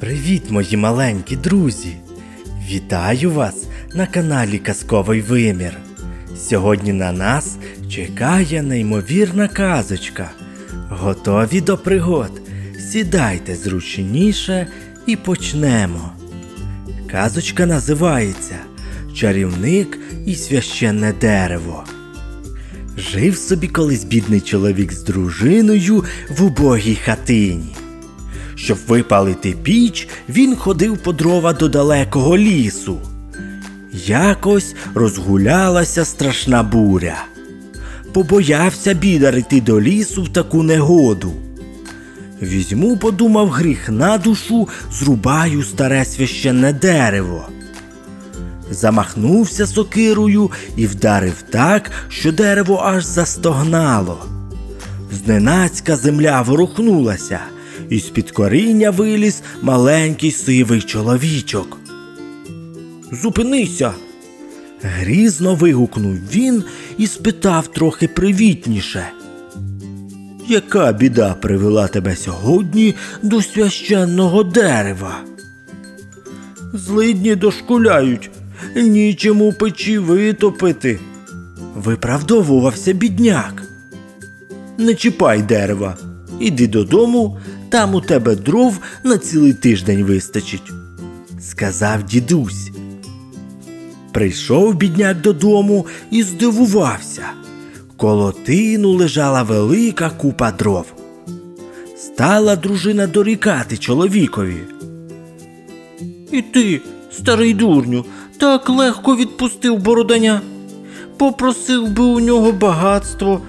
Привіт, мої маленькі друзі! Вітаю вас на каналі Казковий Вимір. Сьогодні на нас чекає неймовірна казочка. Готові до пригод? Сідайте зручніше і почнемо. Казочка називається Чарівник і священне дерево. Жив собі колись бідний чоловік з дружиною в убогій хатині. Щоб випалити піч, він ходив по дрова до далекого лісу. Якось розгулялася страшна буря. Побоявся бідар йти до лісу в таку негоду. Візьму, подумав гріх на душу, зрубаю старе священне дерево. Замахнувся сокирою і вдарив так, що дерево аж застогнало. Зненацька земля ворухнулася, і з-під коріння виліз маленький сивий чоловічок. Зупинися. Грізно вигукнув він і спитав трохи привітніше. Яка біда привела тебе сьогодні до священного дерева? Злидні дошкуляють, нічим у печі витопити. Виправдовувався бідняк. Не чіпай дерева, іди додому, там у тебе дров на цілий тиждень вистачить, сказав дідусь. Прийшов бідняк додому і здивувався. Коло тину лежала велика купа дров. Стала дружина дорікати чоловікові. І ти, старий дурню, так легко відпустив бороданя. Попросив би у нього багатство.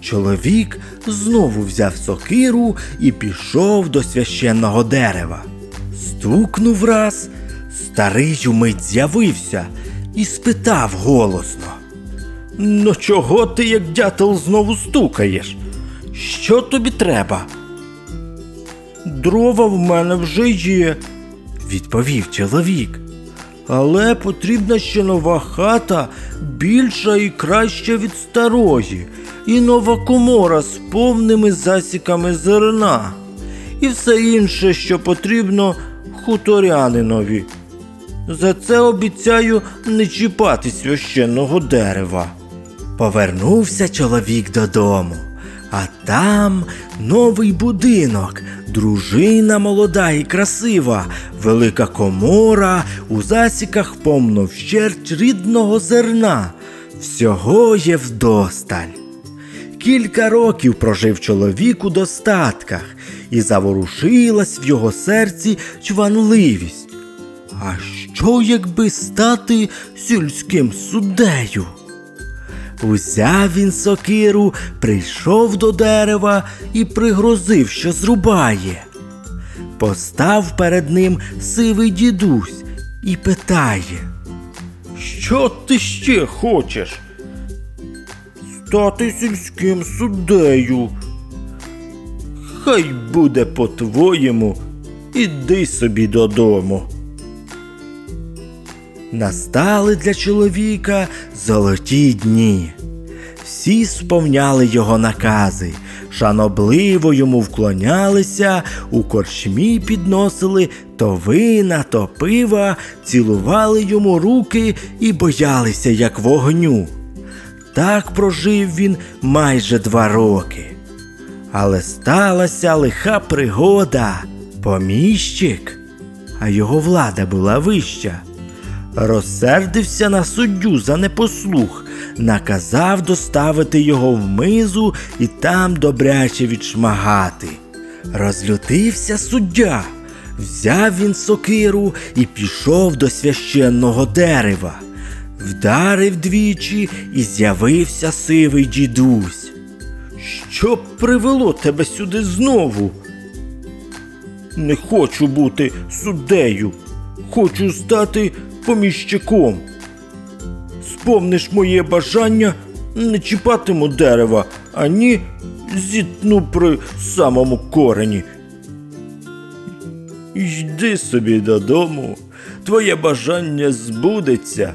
Чоловік знову взяв сокиру і пішов до священного дерева. Стукнув раз, старий умить з'явився і спитав голосно. Ну чого ти, як дятел, знову стукаєш? Що тобі треба? Дрова в мене вже є, відповів чоловік. Але потрібна ще нова хата, більша і краща від старої, і нова комора з повними засіками зерна, і все інше, що потрібно хуторянинові. За це обіцяю не чіпати священного дерева. Повернувся чоловік додому, а там новий будинок, дружина молода і красива, велика комора, у засіках повно вщерть рідного зерна. Всього є вдосталь. Кілька років прожив чоловік у достатках, і заворушилась в його серці чванливість. А що, якби стати сільським суддею? Узяв він сокиру, прийшов до дерева і пригрозив, що зрубає. Постав перед ним сивий дідусь і питає. Що ти ще хочеш? Стати сільським суддею. Хай буде по-твоєму, іди собі додому. Настали для чоловіка золоті дні. Всі сповняли його накази, шанобливо йому вклонялися, у корчмі підносили то вина, то пива, цілували йому руки і боялися, як вогню. Так прожив він майже два роки. Але сталася лиха пригода. Поміщик, а його влада була вища. Розсердився на суддю за непослух, наказав доставити його в мизу і там добряче відшмагати. Розлютився суддя, взяв він сокиру і пішов до священного дерева. Вдарив двічі і з'явився сивий дідусь. Що б привело тебе сюди знову? Не хочу бути суддею, хочу стати поміщиком. Сповниш моє бажання, не чіпатиму дерева, ані зітну при самому корені. Йди собі додому, твоє бажання збудеться,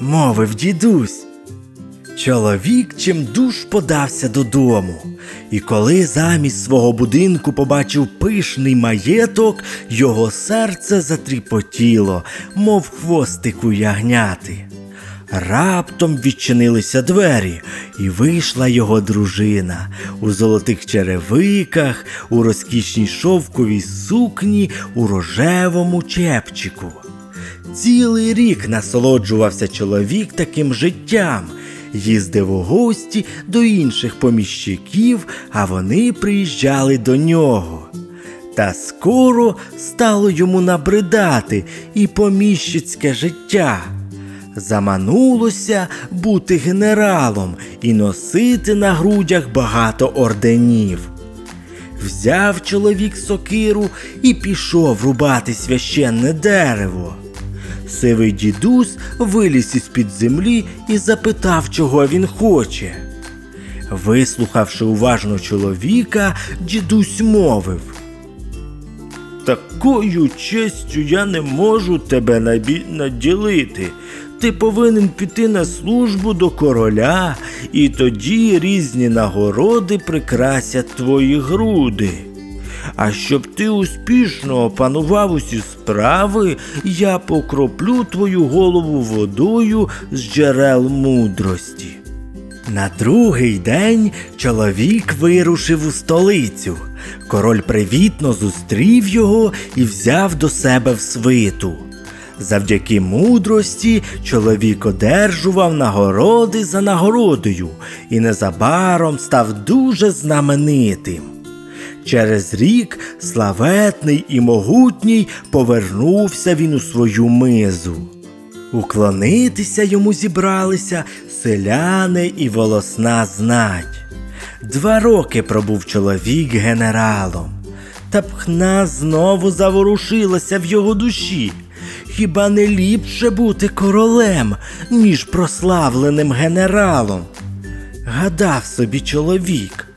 мовив дідусь. Чоловік чимдуж подався додому, і коли замість свого будинку побачив пишний маєток, його серце затріпотіло, мов хвостику ягняти. Раптом відчинилися двері, і вийшла його дружина у золотих черевиках, у розкішній шовковій сукні, у рожевому чепчику. Цілий рік насолоджувався чоловік таким життям, їздив у гості до інших поміщиків, а вони приїжджали до нього. Та скоро стало йому набридати і поміщицьке життя. Заманулося бути генералом і носити на грудях багато орденів. Взяв чоловік сокиру і пішов рубати священне дерево. Сивий дідусь виліз із під землі і запитав, чого він хоче. Вислухавши уважно чоловіка, дідусь мовив. Такою честю я не можу тебе наділити. Ти повинен піти на службу до короля, і тоді різні нагороди прикрасять твої груди. А щоб ти успішно опанував усі справи, я покроплю твою голову водою з джерел мудрості. На другий день чоловік вирушив у столицю. Король привітно зустрів його і взяв до себе в свиту. Завдяки мудрості чоловік одержував нагороди за нагородою і незабаром став дуже знаменитим. Через рік славетний і могутній повернувся він у свою мизу. Уклонитися йому зібралися селяни і волосна знать. Два роки пробув чоловік генералом, та пхна знову заворушилася в його душі. Хіба не ліпше бути королем, ніж прославленим генералом? Гадав собі чоловік.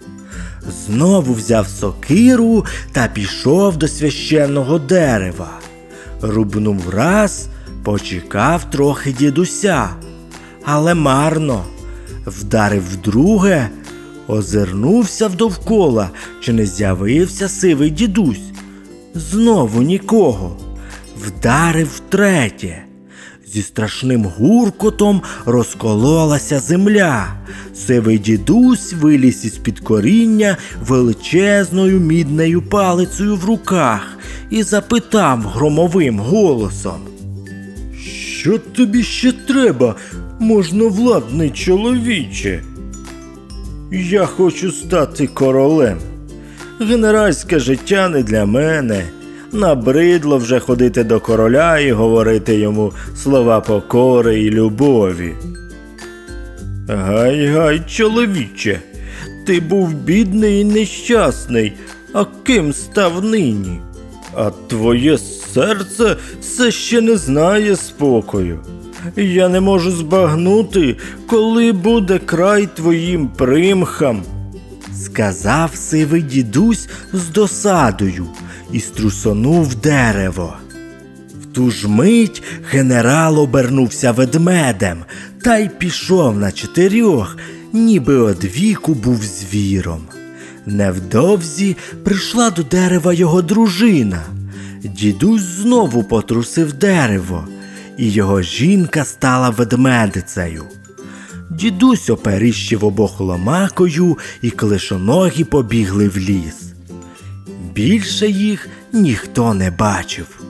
Знову взяв сокиру та пішов до священного дерева. Рубнув раз, почекав трохи дідуся, але марно. Вдарив вдруге, озирнувся вдовкола, чи не з'явився сивий дідусь. Знову нікого. Вдарив втретє. Зі страшним гуркотом розкололася земля. Сивий дідусь виліз із під коріння величезною міднею палицею в руках і запитав громовим голосом. Що тобі ще треба, можновладний чоловіче? Я хочу стати королем. Генеральське життя не для мене. Набридло вже ходити до короля і говорити йому слова покори і любові. Гай гай, чоловіче, ти був бідний і нещасний, а ким став нині? А твоє серце все ще не знає спокою. Я не можу збагнути, коли буде край твоїм примхам. Сказав сивий дідусь з досадою і струсонув дерево. В ту ж мить генерал обернувся ведмедем та й пішов на чотирьох, ніби одвіку був звіром. Невдовзі прийшла до дерева його дружина. Дідусь знову потрусив дерево, і його жінка стала ведмедицею. Дідусь оперіщив обох ломакою, і клишоногі побігли в ліс. Більше їх ніхто не бачив.